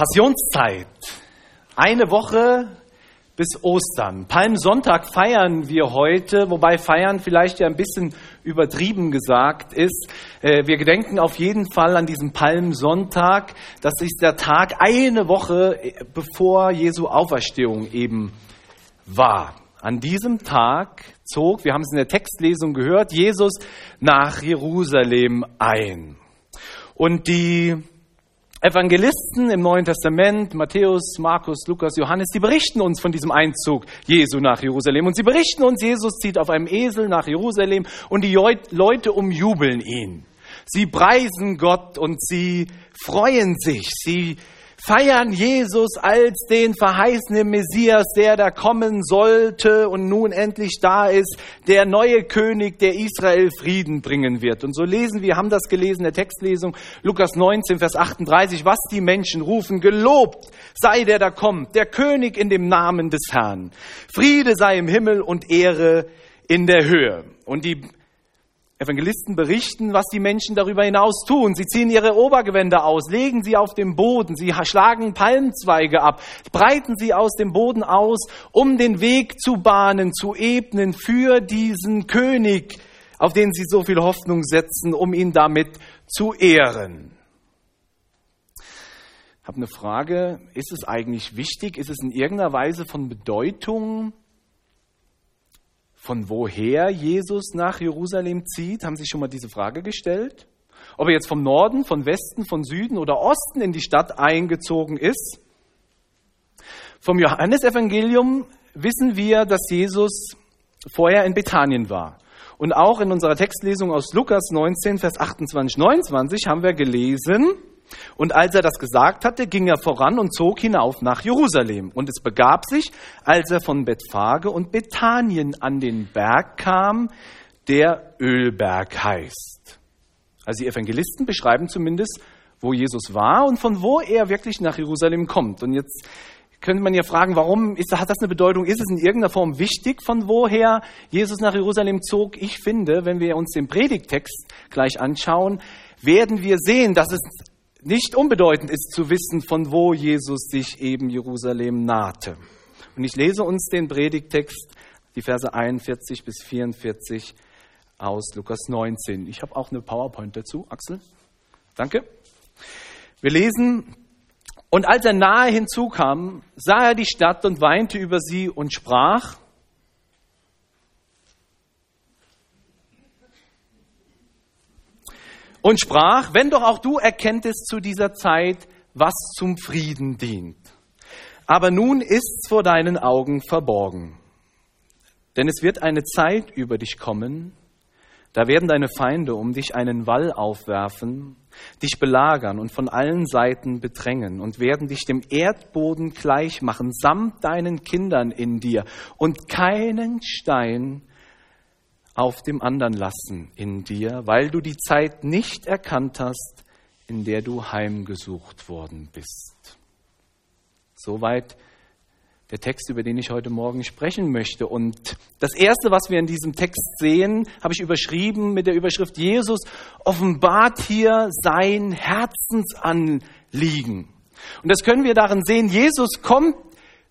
Passionszeit. Eine Woche bis Ostern. Palmsonntag feiern wir heute, wobei feiern vielleicht ja ein bisschen übertrieben gesagt ist. Äh, wir gedenken auf jeden Fall an diesem Palmsonntag. Das ist der Tag eine Woche bevor Jesu Auferstehung eben war. An diesem Tag zog, wir haben es in der Textlesung gehört, Jesus nach Jerusalem ein. Und die Evangelisten im Neuen Testament, Matthäus, Markus, Lukas, Johannes, die berichten uns von diesem Einzug Jesu nach Jerusalem. Und sie berichten uns, Jesus zieht auf einem Esel nach Jerusalem und die Leute umjubeln ihn. Sie preisen Gott und sie freuen sich. Sie feiern Jesus als den verheißenen Messias, der da kommen sollte und nun endlich da ist, der neue König, der Israel Frieden bringen wird. Und so lesen wir, haben das gelesen, der Textlesung, Lukas 19, Vers 38, was die Menschen rufen, gelobt sei der da kommt, der König in dem Namen des Herrn. Friede sei im Himmel und Ehre in der Höhe. Und die Evangelisten berichten, was die Menschen darüber hinaus tun. Sie ziehen ihre Obergewänder aus, legen sie auf den Boden, sie schlagen Palmzweige ab, breiten sie aus dem Boden aus, um den Weg zu bahnen, zu ebnen für diesen König, auf den sie so viel Hoffnung setzen, um ihn damit zu ehren. Ich habe eine Frage, ist es eigentlich wichtig, ist es in irgendeiner Weise von Bedeutung, von woher Jesus nach Jerusalem zieht? Haben Sie schon mal diese Frage gestellt? Ob er jetzt vom Norden, von Westen, von Süden oder Osten in die Stadt eingezogen ist? Vom Johannesevangelium wissen wir, dass Jesus vorher in Bethanien war. Und auch in unserer Textlesung aus Lukas 19, Vers 28, 29 haben wir gelesen, und als er das gesagt hatte, ging er voran und zog hinauf nach Jerusalem. Und es begab sich, als er von Bethphage und Bethanien an den Berg kam, der Ölberg heißt. Also die Evangelisten beschreiben zumindest, wo Jesus war und von wo er wirklich nach Jerusalem kommt. Und jetzt könnte man ja fragen, warum ist, hat das eine Bedeutung? Ist es in irgendeiner Form wichtig, von woher Jesus nach Jerusalem zog? Ich finde, wenn wir uns den Predigtext gleich anschauen, werden wir sehen, dass es nicht unbedeutend ist zu wissen, von wo Jesus sich eben Jerusalem nahte. Und ich lese uns den Predigtext, die Verse 41 bis 44 aus Lukas 19. Ich habe auch eine PowerPoint dazu, Axel. Danke. Wir lesen, und als er nahe hinzukam, sah er die Stadt und weinte über sie und sprach, und sprach, wenn doch auch du erkenntest zu dieser Zeit, was zum Frieden dient. Aber nun ist's vor deinen Augen verborgen. Denn es wird eine Zeit über dich kommen, da werden deine Feinde um dich einen Wall aufwerfen, dich belagern und von allen Seiten bedrängen und werden dich dem Erdboden gleich machen, samt deinen Kindern in dir und keinen Stein auf dem anderen lassen in dir, weil du die Zeit nicht erkannt hast, in der du heimgesucht worden bist. Soweit der Text, über den ich heute Morgen sprechen möchte. Und das Erste, was wir in diesem Text sehen, habe ich überschrieben mit der Überschrift Jesus offenbart hier sein Herzensanliegen. Und das können wir darin sehen, Jesus kommt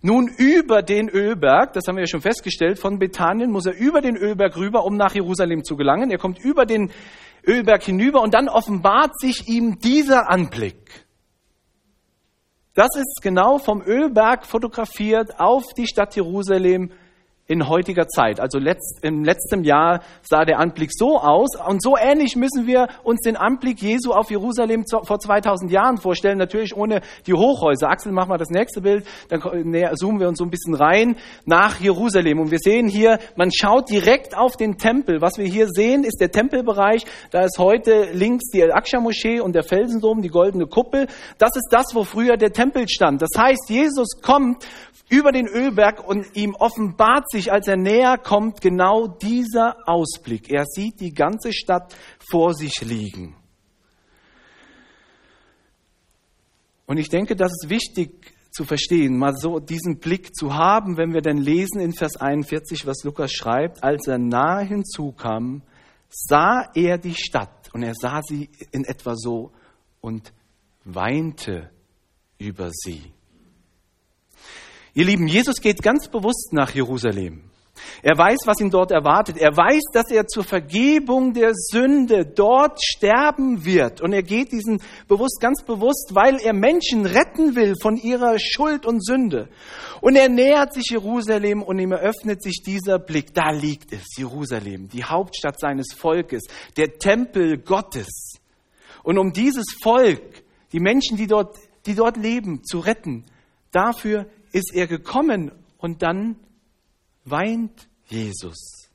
nun über den Ölberg, das haben wir ja schon festgestellt, von Bethanien muss er über den Ölberg rüber, um nach Jerusalem zu gelangen. Er kommt über den Ölberg hinüber und dann offenbart sich ihm dieser Anblick. Das ist genau vom Ölberg fotografiert auf die Stadt Jerusalem in heutiger Zeit. Also letzt, im letzten Jahr sah der Anblick so aus und so ähnlich müssen wir uns den Anblick Jesu auf Jerusalem vor 2000 Jahren vorstellen, natürlich ohne die Hochhäuser. Axel, mach mal das nächste Bild, dann zoomen wir uns so ein bisschen rein nach Jerusalem und wir sehen hier, man schaut direkt auf den Tempel. Was wir hier sehen, ist der Tempelbereich. Da ist heute links die Al-Aqsa-Moschee und der Felsendom, die goldene Kuppel. Das ist das, wo früher der Tempel stand. Das heißt, Jesus kommt über den Ölberg und ihm offenbart sich, als er näher kommt, genau dieser Ausblick. Er sieht die ganze Stadt vor sich liegen. Und ich denke, das ist wichtig zu verstehen, mal so diesen Blick zu haben, wenn wir dann lesen in Vers 41, was Lukas schreibt, als er nahe hinzukam, sah er die Stadt und er sah sie in etwa so und weinte über sie. Ihr Lieben, Jesus geht ganz bewusst nach Jerusalem. Er weiß, was ihn dort erwartet. Er weiß, dass er zur Vergebung der Sünde dort sterben wird. Und er geht diesen bewusst, ganz bewusst, weil er Menschen retten will von ihrer Schuld und Sünde. Und er nähert sich Jerusalem und ihm eröffnet sich dieser Blick. Da liegt es, Jerusalem, die Hauptstadt seines Volkes, der Tempel Gottes. Und um dieses Volk, die Menschen, die dort, die dort leben, zu retten, dafür ist er gekommen. Und dann weint Jesus.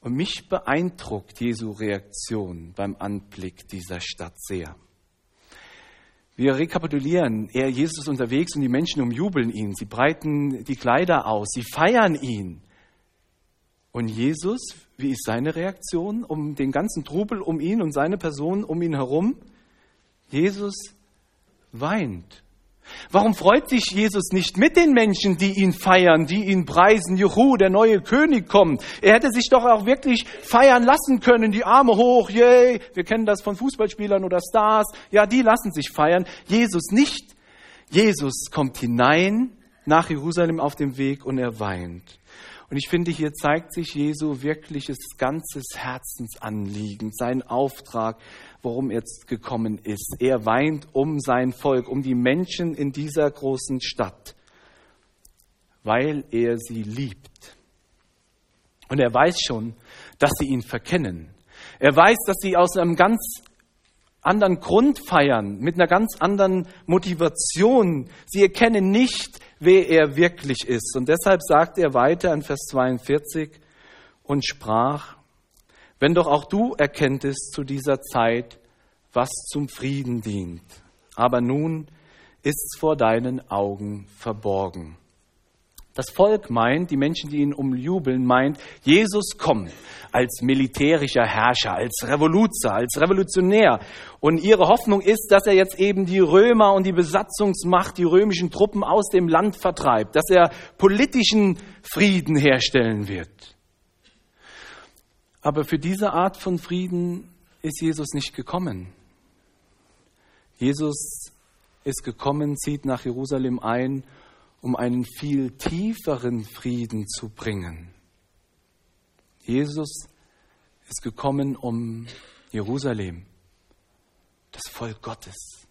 Und mich beeindruckt Jesu Reaktion beim Anblick dieser Stadt sehr. Wir rekapitulieren, er, Jesus ist unterwegs und die Menschen umjubeln ihn, sie breiten die Kleider aus, sie feiern ihn. Und Jesus, wie ist seine Reaktion um den ganzen Trubel um ihn und seine Person um ihn herum? Jesus weint. Warum freut sich Jesus nicht mit den Menschen, die ihn feiern, die ihn preisen? Juhu, der neue König kommt. Er hätte sich doch auch wirklich feiern lassen können, die Arme hoch, yay. Wir kennen das von Fußballspielern oder Stars. Ja, die lassen sich feiern. Jesus nicht. Jesus kommt hinein nach Jerusalem auf dem Weg und er weint. Und ich finde, hier zeigt sich Jesu wirkliches ganzes Herzensanliegen, sein Auftrag, worum er gekommen ist. Er weint um sein Volk, um die Menschen in dieser großen Stadt, weil er sie liebt. Und er weiß schon, dass sie ihn verkennen. Er weiß, dass sie aus einem ganz anderen Grund feiern, mit einer ganz anderen Motivation. Sie erkennen nicht, wer er wirklich ist. Und deshalb sagt er weiter in Vers 42 und sprach, wenn doch auch du erkenntest zu dieser Zeit, was zum Frieden dient. Aber nun ist's vor deinen Augen verborgen. Das Volk meint, die Menschen, die ihn umjubeln, meint, Jesus kommt als militärischer Herrscher, als Revoluzer, als Revolutionär. Und ihre Hoffnung ist, dass er jetzt eben die Römer und die Besatzungsmacht, die römischen Truppen aus dem Land vertreibt, dass er politischen Frieden herstellen wird. Aber für diese Art von Frieden ist Jesus nicht gekommen. Jesus ist gekommen, zieht nach Jerusalem ein, um einen viel tieferen Frieden zu bringen. Jesus ist gekommen, um Jerusalem, das Volk Gottes,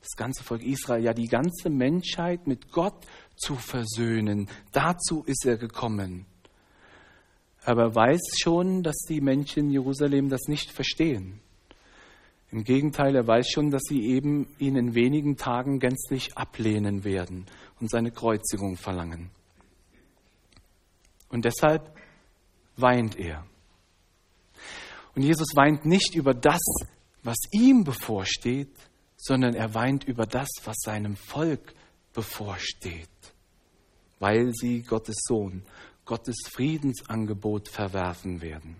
das ganze Volk Israel, ja die ganze Menschheit mit Gott zu versöhnen. Dazu ist er gekommen. Aber er weiß schon, dass die Menschen in Jerusalem das nicht verstehen. Im Gegenteil, er weiß schon, dass sie eben ihn in wenigen Tagen gänzlich ablehnen werden und seine Kreuzigung verlangen. Und deshalb weint er. Und Jesus weint nicht über das, was ihm bevorsteht, sondern er weint über das, was seinem Volk bevorsteht, weil sie Gottes Sohn, Gottes Friedensangebot verwerfen werden.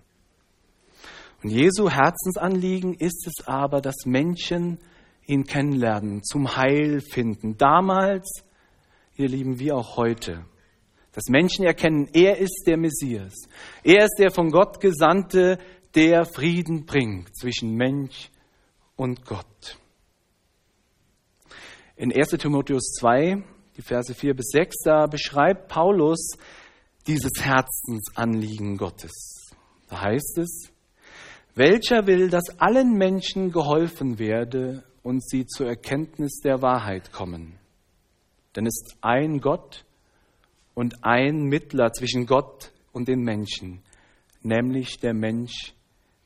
Und Jesu Herzensanliegen ist es aber, dass Menschen ihn kennenlernen, zum Heil finden. Damals, ihr Lieben, wie auch heute. Dass Menschen erkennen, er ist der Messias. Er ist der von Gott Gesandte, der Frieden bringt zwischen Mensch und Gott. In 1 Timotheus 2, die Verse 4 bis 6, da beschreibt Paulus dieses Herzensanliegen Gottes. Da heißt es, welcher will, dass allen Menschen geholfen werde und sie zur Erkenntnis der Wahrheit kommen. Denn es ist ein Gott und ein Mittler zwischen Gott und den Menschen, nämlich der Mensch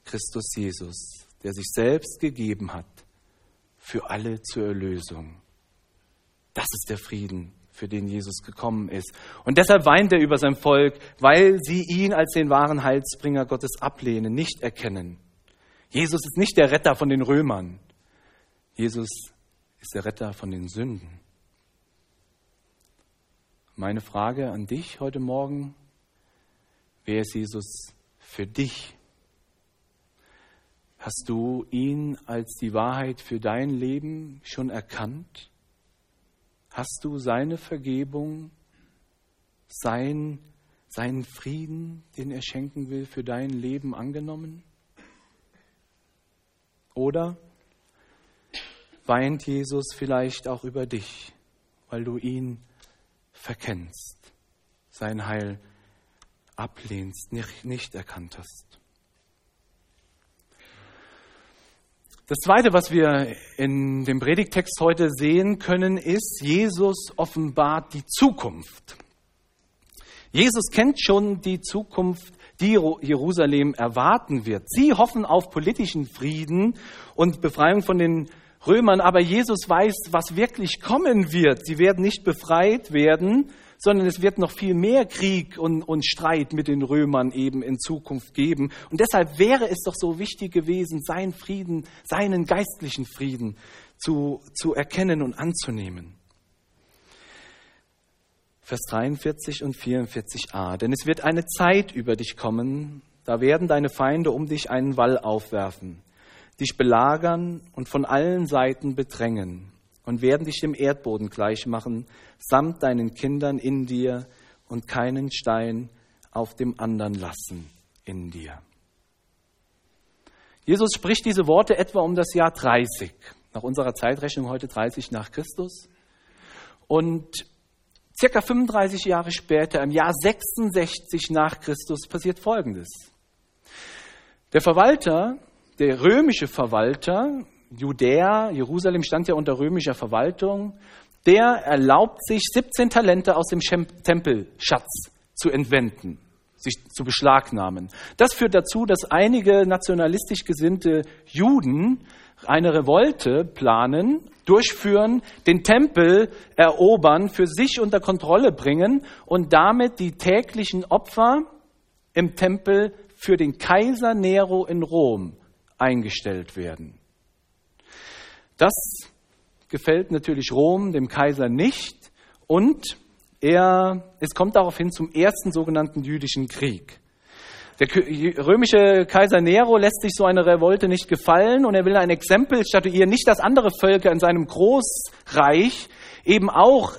Christus Jesus, der sich selbst gegeben hat für alle zur Erlösung. Das ist der Frieden, für den Jesus gekommen ist. Und deshalb weint er über sein Volk, weil sie ihn als den wahren Heilsbringer Gottes ablehnen, nicht erkennen. Jesus ist nicht der Retter von den Römern. Jesus ist der Retter von den Sünden. Meine Frage an dich heute Morgen, wer ist Jesus für dich? Hast du ihn als die Wahrheit für dein Leben schon erkannt? Hast du seine Vergebung, sein, seinen Frieden, den er schenken will, für dein Leben angenommen? Oder weint Jesus vielleicht auch über dich, weil du ihn verkennst, sein Heil ablehnst, nicht, nicht erkannt hast. Das Zweite, was wir in dem Predigtext heute sehen können, ist, Jesus offenbart die Zukunft. Jesus kennt schon die Zukunft, die Jerusalem erwarten wird. Sie hoffen auf politischen Frieden und Befreiung von den Römern, aber Jesus weiß, was wirklich kommen wird. Sie werden nicht befreit werden, sondern es wird noch viel mehr Krieg und, und Streit mit den Römern eben in Zukunft geben. Und deshalb wäre es doch so wichtig gewesen, seinen Frieden, seinen geistlichen Frieden zu, zu erkennen und anzunehmen. Vers 43 und 44a. Denn es wird eine Zeit über dich kommen, da werden deine Feinde um dich einen Wall aufwerfen, dich belagern und von allen Seiten bedrängen und werden dich dem Erdboden gleich machen, samt deinen Kindern in dir und keinen Stein auf dem anderen lassen in dir. Jesus spricht diese Worte etwa um das Jahr 30, nach unserer Zeitrechnung heute 30 nach Christus. Und circa 35 Jahre später, im Jahr 66 nach Christus, passiert Folgendes. Der Verwalter, der römische Verwalter, Judäa, Jerusalem stand ja unter römischer Verwaltung, der erlaubt sich 17 Talente aus dem Tempelschatz zu entwenden, sich zu beschlagnahmen. Das führt dazu, dass einige nationalistisch gesinnte Juden eine Revolte planen, durchführen, den Tempel erobern, für sich unter Kontrolle bringen und damit die täglichen Opfer im Tempel für den Kaiser Nero in Rom eingestellt werden. Das gefällt natürlich Rom, dem Kaiser nicht. Und er, es kommt daraufhin zum ersten sogenannten jüdischen Krieg. Der römische Kaiser Nero lässt sich so eine Revolte nicht gefallen und er will ein Exempel statuieren, nicht dass andere Völker in seinem Großreich eben auch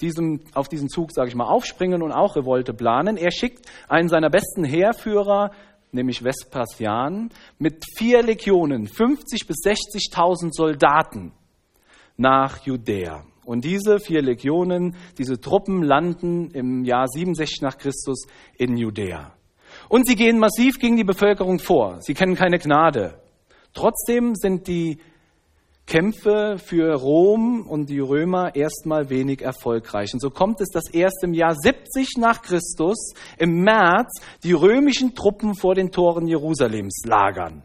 diesem, auf diesen Zug, sage ich mal, aufspringen und auch Revolte planen. Er schickt einen seiner besten Heerführer, nämlich Vespasian, mit vier Legionen, 50 bis 60.000 Soldaten nach Judäa. Und diese vier Legionen, diese Truppen landen im Jahr 67 nach Christus in Judäa. Und sie gehen massiv gegen die Bevölkerung vor. Sie kennen keine Gnade. Trotzdem sind die Kämpfe für Rom und die Römer erstmal wenig erfolgreich. Und so kommt es, dass erst im Jahr 70 nach Christus, im März, die römischen Truppen vor den Toren Jerusalems lagern.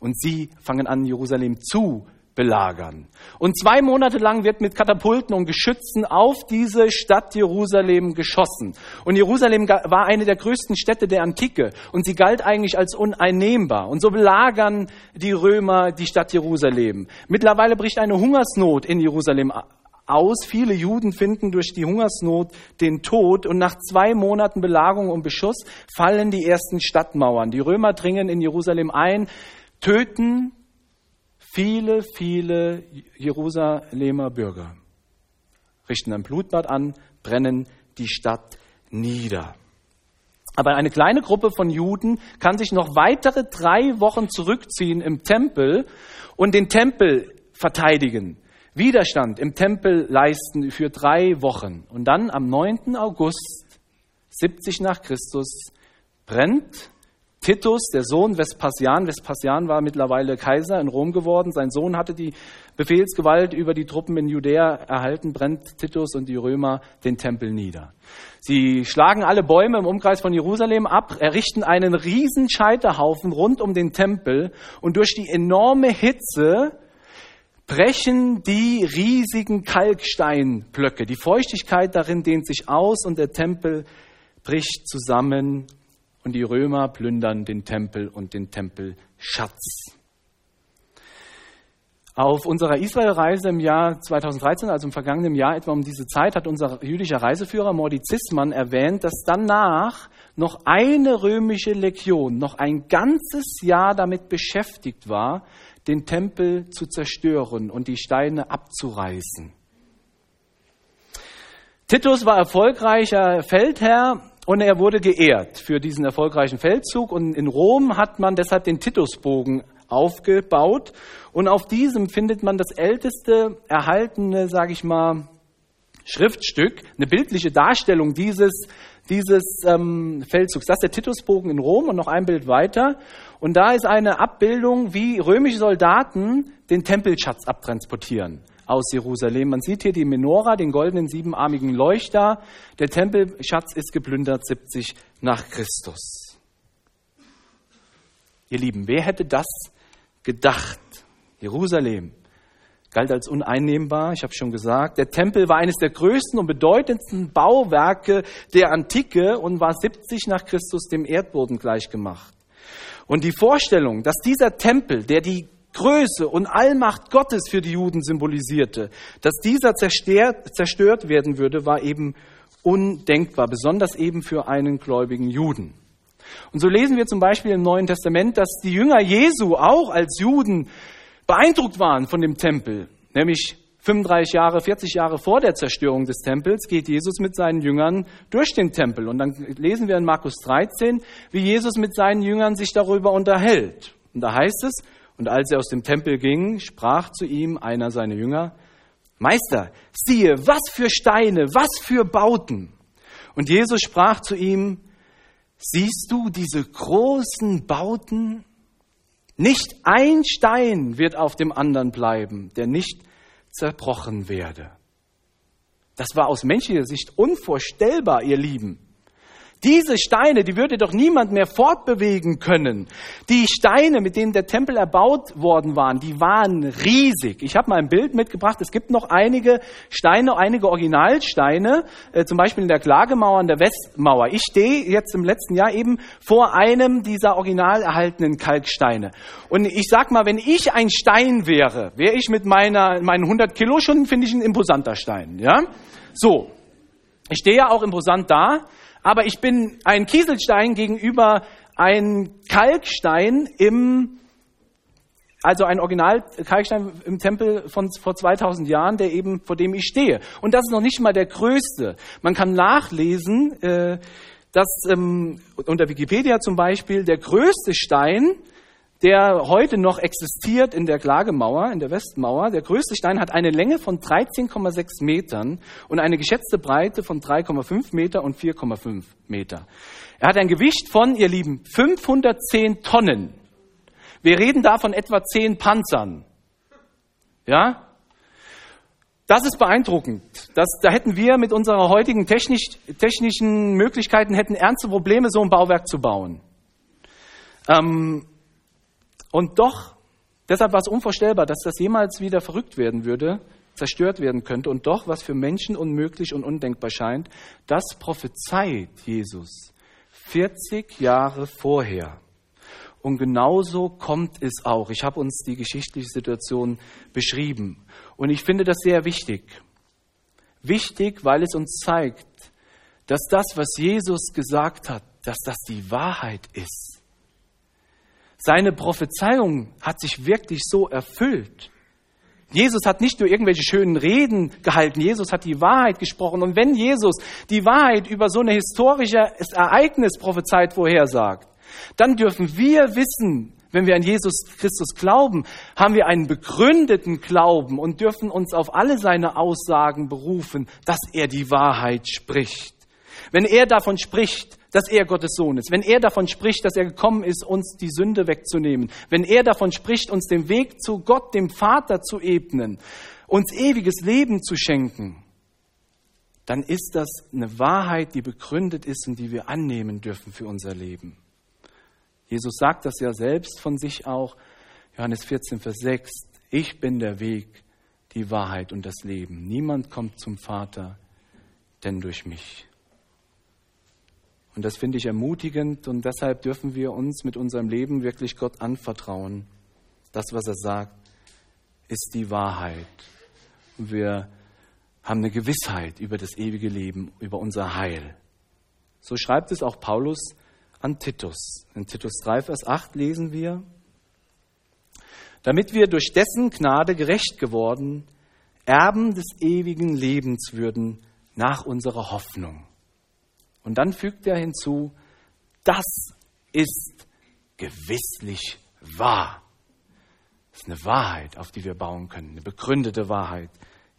Und sie fangen an, Jerusalem zu belagern. Und zwei Monate lang wird mit Katapulten und Geschützen auf diese Stadt Jerusalem geschossen. Und Jerusalem war eine der größten Städte der Antike und sie galt eigentlich als uneinnehmbar. Und so belagern die Römer die Stadt Jerusalem. Mittlerweile bricht eine Hungersnot in Jerusalem aus. Viele Juden finden durch die Hungersnot den Tod und nach zwei Monaten Belagerung und Beschuss fallen die ersten Stadtmauern. Die Römer dringen in Jerusalem ein, töten viele, viele Jerusalemer Bürger richten ein Blutbad an, brennen die Stadt nieder. Aber eine kleine Gruppe von Juden kann sich noch weitere drei Wochen zurückziehen im Tempel und den Tempel verteidigen. Widerstand im Tempel leisten für drei Wochen. Und dann am 9. August 70 nach Christus brennt Titus, der Sohn Vespasian, Vespasian war mittlerweile Kaiser in Rom geworden, sein Sohn hatte die Befehlsgewalt über die Truppen in Judäa erhalten, brennt Titus und die Römer den Tempel nieder. Sie schlagen alle Bäume im Umkreis von Jerusalem ab, errichten einen riesen Scheiterhaufen rund um den Tempel und durch die enorme Hitze brechen die riesigen Kalksteinblöcke. Die Feuchtigkeit darin dehnt sich aus und der Tempel bricht zusammen und die Römer plündern den Tempel und den Tempelschatz. Auf unserer Israelreise im Jahr 2013, also im vergangenen Jahr etwa um diese Zeit, hat unser jüdischer Reiseführer Mordi Zismann erwähnt, dass danach noch eine römische Legion noch ein ganzes Jahr damit beschäftigt war, den Tempel zu zerstören und die Steine abzureißen. Titus war erfolgreicher Feldherr und er wurde geehrt für diesen erfolgreichen Feldzug. Und in Rom hat man deshalb den Titusbogen aufgebaut. Und auf diesem findet man das älteste erhaltene, sage ich mal, Schriftstück, eine bildliche Darstellung dieses, dieses ähm, Feldzugs. Das ist der Titusbogen in Rom und noch ein Bild weiter. Und da ist eine Abbildung, wie römische Soldaten den Tempelschatz abtransportieren aus Jerusalem. Man sieht hier die Menora, den goldenen siebenarmigen Leuchter. Der Tempelschatz ist geplündert 70 nach Christus. Ihr Lieben, wer hätte das gedacht? Jerusalem galt als uneinnehmbar, ich habe schon gesagt. Der Tempel war eines der größten und bedeutendsten Bauwerke der Antike und war 70 nach Christus dem Erdboden gleichgemacht. Und die Vorstellung, dass dieser Tempel, der die Größe und Allmacht Gottes für die Juden symbolisierte, dass dieser zerstört, zerstört werden würde, war eben undenkbar, besonders eben für einen gläubigen Juden. Und so lesen wir zum Beispiel im Neuen Testament, dass die Jünger Jesu auch als Juden beeindruckt waren von dem Tempel, nämlich 35 Jahre, 40 Jahre vor der Zerstörung des Tempels geht Jesus mit seinen Jüngern durch den Tempel. Und dann lesen wir in Markus 13, wie Jesus mit seinen Jüngern sich darüber unterhält. Und da heißt es, und als er aus dem Tempel ging, sprach zu ihm einer seiner Jünger, Meister, siehe, was für Steine, was für Bauten. Und Jesus sprach zu ihm, siehst du diese großen Bauten? Nicht ein Stein wird auf dem anderen bleiben, der nicht zerbrochen werde. Das war aus menschlicher Sicht unvorstellbar, ihr Lieben. Diese Steine, die würde doch niemand mehr fortbewegen können. Die Steine, mit denen der Tempel erbaut worden waren, die waren riesig. Ich habe mal ein Bild mitgebracht. Es gibt noch einige Steine, einige Originalsteine, äh, zum Beispiel in der Klagemauer an der Westmauer. Ich stehe jetzt im letzten Jahr eben vor einem dieser original erhaltenen Kalksteine. Und ich sag mal, wenn ich ein Stein wäre, wäre ich mit meiner, meinen 100 Kilo schon, finde ich, ein imposanter Stein. Ja? So. Ich stehe ja auch imposant da aber ich bin ein Kieselstein gegenüber ein Kalkstein im, also ein Original-Kalkstein im Tempel von vor 2000 Jahren, der eben, vor dem ich stehe. Und das ist noch nicht mal der größte. Man kann nachlesen, äh, dass ähm, unter Wikipedia zum Beispiel der größte Stein der heute noch existiert in der Klagemauer, in der Westmauer. Der größte Stein hat eine Länge von 13,6 Metern und eine geschätzte Breite von 3,5 Meter und 4,5 Meter. Er hat ein Gewicht von, ihr Lieben, 510 Tonnen. Wir reden da von etwa 10 Panzern. Ja? Das ist beeindruckend. Das, da hätten wir mit unserer heutigen technisch, technischen Möglichkeiten hätten ernste Probleme, so ein Bauwerk zu bauen. Ähm, und doch, deshalb war es unvorstellbar, dass das jemals wieder verrückt werden würde, zerstört werden könnte. Und doch, was für Menschen unmöglich und undenkbar scheint, das prophezeit Jesus 40 Jahre vorher. Und genauso kommt es auch. Ich habe uns die geschichtliche Situation beschrieben. Und ich finde das sehr wichtig. Wichtig, weil es uns zeigt, dass das, was Jesus gesagt hat, dass das die Wahrheit ist. Seine Prophezeiung hat sich wirklich so erfüllt. Jesus hat nicht nur irgendwelche schönen Reden gehalten, Jesus hat die Wahrheit gesprochen. Und wenn Jesus die Wahrheit über so ein historisches Ereignis prophezeit vorhersagt, dann dürfen wir wissen, wenn wir an Jesus Christus glauben, haben wir einen begründeten Glauben und dürfen uns auf alle seine Aussagen berufen, dass er die Wahrheit spricht. Wenn er davon spricht, dass er Gottes Sohn ist, wenn er davon spricht, dass er gekommen ist, uns die Sünde wegzunehmen, wenn er davon spricht, uns den Weg zu Gott, dem Vater zu ebnen, uns ewiges Leben zu schenken, dann ist das eine Wahrheit, die begründet ist und die wir annehmen dürfen für unser Leben. Jesus sagt das ja selbst von sich auch, Johannes 14, Vers 6, ich bin der Weg, die Wahrheit und das Leben. Niemand kommt zum Vater, denn durch mich. Und das finde ich ermutigend und deshalb dürfen wir uns mit unserem Leben wirklich Gott anvertrauen. Das, was er sagt, ist die Wahrheit. Und wir haben eine Gewissheit über das ewige Leben, über unser Heil. So schreibt es auch Paulus an Titus. In Titus 3, Vers 8 lesen wir, damit wir durch dessen Gnade gerecht geworden, Erben des ewigen Lebens würden nach unserer Hoffnung. Und dann fügt er hinzu, das ist gewisslich wahr. Das ist eine Wahrheit, auf die wir bauen können, eine begründete Wahrheit.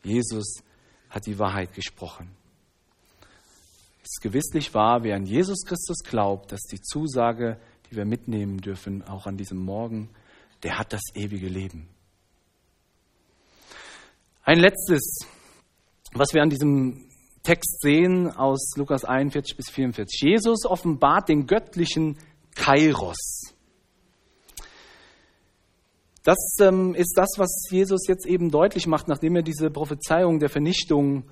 Jesus hat die Wahrheit gesprochen. Es ist gewisslich wahr, wer an Jesus Christus glaubt, dass die Zusage, die wir mitnehmen dürfen, auch an diesem Morgen, der hat das ewige Leben. Ein letztes, was wir an diesem Text sehen aus Lukas 41 bis 44. Jesus offenbart den göttlichen Kairos. Das ähm, ist das, was Jesus jetzt eben deutlich macht, nachdem er diese Prophezeiung der Vernichtung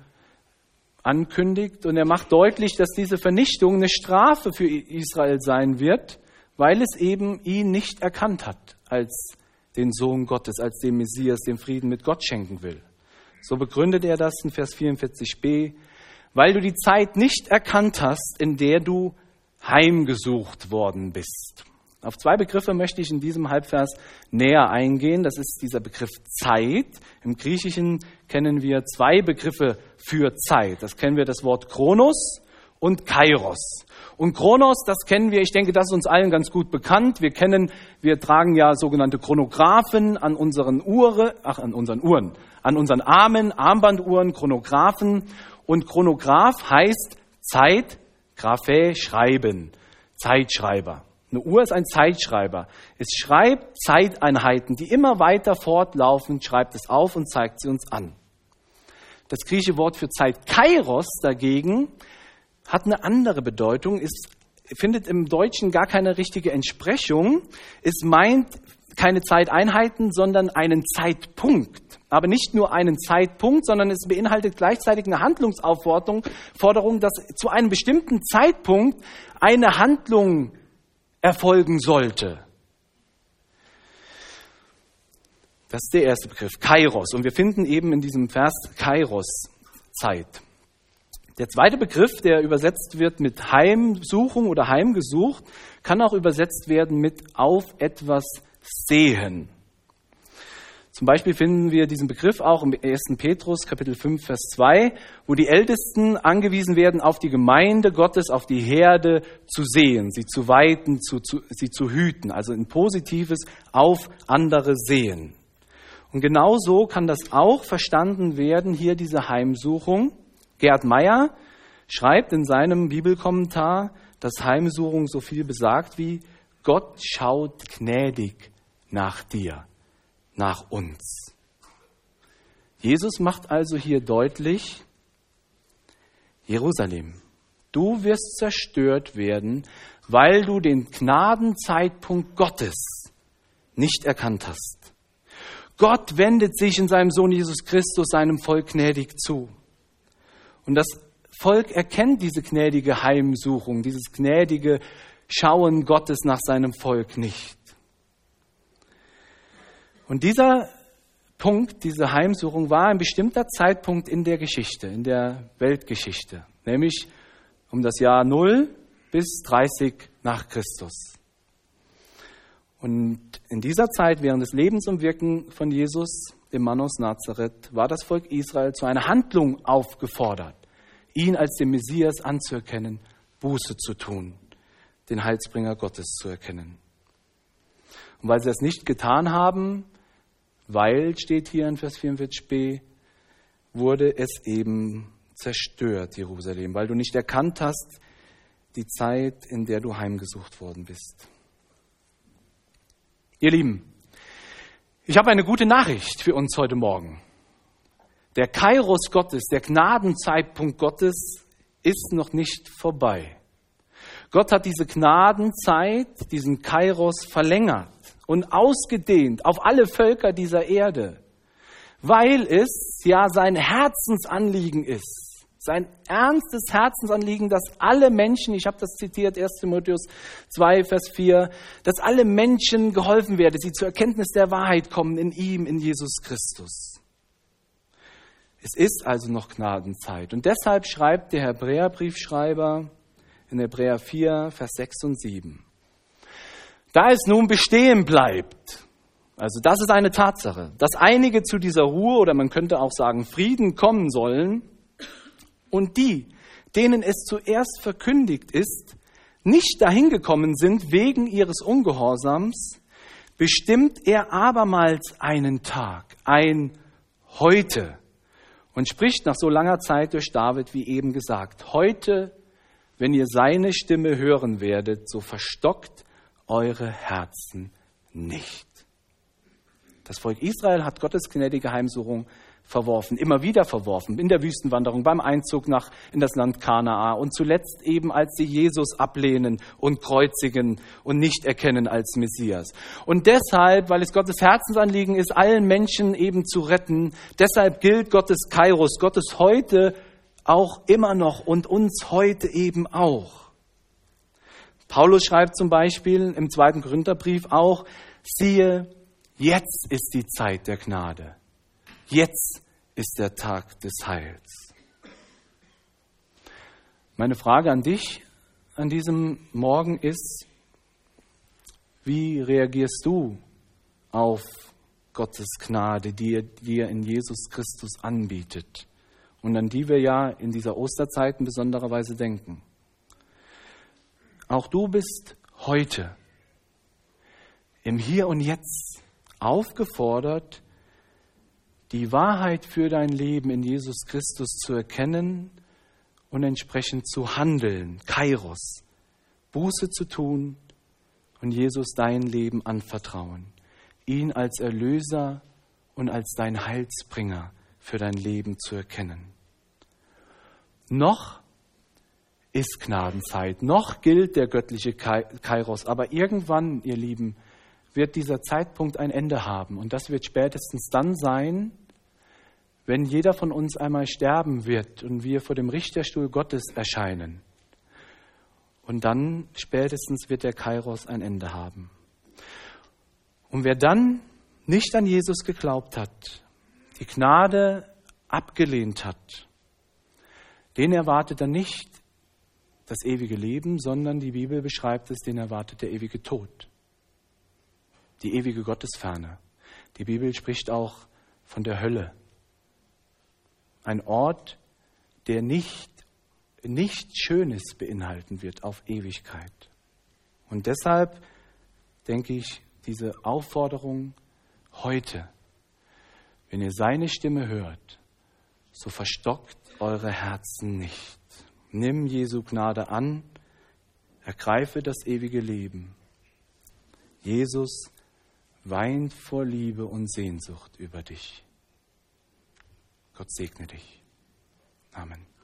ankündigt. Und er macht deutlich, dass diese Vernichtung eine Strafe für Israel sein wird, weil es eben ihn nicht erkannt hat als den Sohn Gottes, als den Messias, den Frieden mit Gott schenken will. So begründet er das in Vers 44b weil du die Zeit nicht erkannt hast, in der du heimgesucht worden bist. Auf zwei Begriffe möchte ich in diesem Halbvers näher eingehen. Das ist dieser Begriff Zeit. Im Griechischen kennen wir zwei Begriffe für Zeit. Das kennen wir das Wort Chronos und Kairos. Und Chronos, das kennen wir, ich denke, das ist uns allen ganz gut bekannt. Wir kennen, wir tragen ja sogenannte Chronographen an unseren Uhren, ach, an unseren Uhren, an unseren Armen, Armbanduhren, Chronographen. Und Chronograph heißt Zeit, Graphe, schreiben, Zeitschreiber. Eine Uhr ist ein Zeitschreiber. Es schreibt Zeiteinheiten, die immer weiter fortlaufen, schreibt es auf und zeigt sie uns an. Das griechische Wort für Zeit, Kairos dagegen, hat eine andere Bedeutung, ist, findet im Deutschen gar keine richtige Entsprechung. Es meint keine Zeiteinheiten, sondern einen Zeitpunkt. Aber nicht nur einen Zeitpunkt, sondern es beinhaltet gleichzeitig eine Handlungsaufforderung, Forderung, dass zu einem bestimmten Zeitpunkt eine Handlung erfolgen sollte. Das ist der erste Begriff, Kairos. Und wir finden eben in diesem Vers Kairos Zeit. Der zweite Begriff, der übersetzt wird mit Heimsuchung oder heimgesucht, kann auch übersetzt werden mit auf etwas sehen. Zum Beispiel finden wir diesen Begriff auch im 1. Petrus Kapitel 5 Vers 2, wo die Ältesten angewiesen werden, auf die Gemeinde Gottes, auf die Herde zu sehen, sie zu weiten, zu, zu, sie zu hüten, also ein positives auf andere sehen. Und genau so kann das auch verstanden werden, hier diese Heimsuchung. Gerd Meyer schreibt in seinem Bibelkommentar, dass Heimsuchung so viel besagt wie Gott schaut gnädig nach dir, nach uns. Jesus macht also hier deutlich, Jerusalem, du wirst zerstört werden, weil du den Gnadenzeitpunkt Gottes nicht erkannt hast. Gott wendet sich in seinem Sohn Jesus Christus seinem Volk gnädig zu. Und das Volk erkennt diese gnädige Heimsuchung, dieses gnädige Schauen Gottes nach seinem Volk nicht. Und dieser Punkt, diese Heimsuchung war ein bestimmter Zeitpunkt in der Geschichte, in der Weltgeschichte, nämlich um das Jahr 0 bis 30 nach Christus. Und in dieser Zeit, während des Lebens und Wirken von Jesus, dem Mann aus Nazareth, war das Volk Israel zu einer Handlung aufgefordert, ihn als den Messias anzuerkennen, Buße zu tun, den Heilsbringer Gottes zu erkennen. Und weil sie das nicht getan haben, weil, steht hier in Vers 44b, wurde es eben zerstört, Jerusalem, weil du nicht erkannt hast die Zeit, in der du heimgesucht worden bist. Ihr Lieben, ich habe eine gute Nachricht für uns heute Morgen. Der Kairos Gottes, der Gnadenzeitpunkt Gottes ist noch nicht vorbei. Gott hat diese Gnadenzeit, diesen Kairos verlängert und ausgedehnt auf alle Völker dieser Erde, weil es ja sein Herzensanliegen ist, sein ernstes Herzensanliegen, dass alle Menschen, ich habe das zitiert, 1 Timotheus 2, Vers 4, dass alle Menschen geholfen werden, sie zur Erkenntnis der Wahrheit kommen in ihm, in Jesus Christus. Es ist also noch Gnadenzeit. Und deshalb schreibt der Hebräerbriefschreiber in Hebräer 4, Vers 6 und 7. Da es nun bestehen bleibt, also das ist eine Tatsache, dass einige zu dieser Ruhe oder man könnte auch sagen Frieden kommen sollen und die, denen es zuerst verkündigt ist, nicht dahin gekommen sind wegen ihres Ungehorsams, bestimmt er abermals einen Tag, ein heute, und spricht nach so langer Zeit durch David, wie eben gesagt, heute, wenn ihr seine Stimme hören werdet, so verstockt eure Herzen nicht. Das Volk Israel hat Gottes gnädige Heimsuchung verworfen, immer wieder verworfen, in der Wüstenwanderung, beim Einzug nach, in das Land Kanaa und zuletzt eben, als sie Jesus ablehnen und kreuzigen und nicht erkennen als Messias. Und deshalb, weil es Gottes Herzensanliegen ist, allen Menschen eben zu retten, deshalb gilt Gottes Kairos, Gottes heute auch immer noch und uns heute eben auch. Paulus schreibt zum Beispiel im zweiten Korintherbrief auch, siehe, jetzt ist die Zeit der Gnade. Jetzt ist der Tag des Heils. Meine Frage an dich an diesem Morgen ist, wie reagierst du auf Gottes Gnade, die er dir in Jesus Christus anbietet und an die wir ja in dieser Osterzeit in besonderer Weise denken? Auch du bist heute im Hier und Jetzt aufgefordert, die Wahrheit für dein Leben in Jesus Christus zu erkennen und entsprechend zu handeln, Kairos, Buße zu tun und Jesus dein Leben anvertrauen, ihn als Erlöser und als dein Heilsbringer für dein Leben zu erkennen. Noch ist Gnadenzeit, noch gilt der göttliche Kairos, aber irgendwann, ihr Lieben, wird dieser Zeitpunkt ein Ende haben. Und das wird spätestens dann sein, wenn jeder von uns einmal sterben wird und wir vor dem Richterstuhl Gottes erscheinen. Und dann spätestens wird der Kairos ein Ende haben. Und wer dann nicht an Jesus geglaubt hat, die Gnade abgelehnt hat, den erwartet er nicht das ewige Leben, sondern die Bibel beschreibt es, den erwartet der ewige Tod die ewige Gottesferne. Die Bibel spricht auch von der Hölle. Ein Ort, der nicht, nichts Schönes beinhalten wird auf Ewigkeit. Und deshalb denke ich, diese Aufforderung heute, wenn ihr seine Stimme hört, so verstockt eure Herzen nicht. Nimm Jesu Gnade an, ergreife das ewige Leben. Jesus weint vor Liebe und Sehnsucht über dich. Gott segne dich. Amen.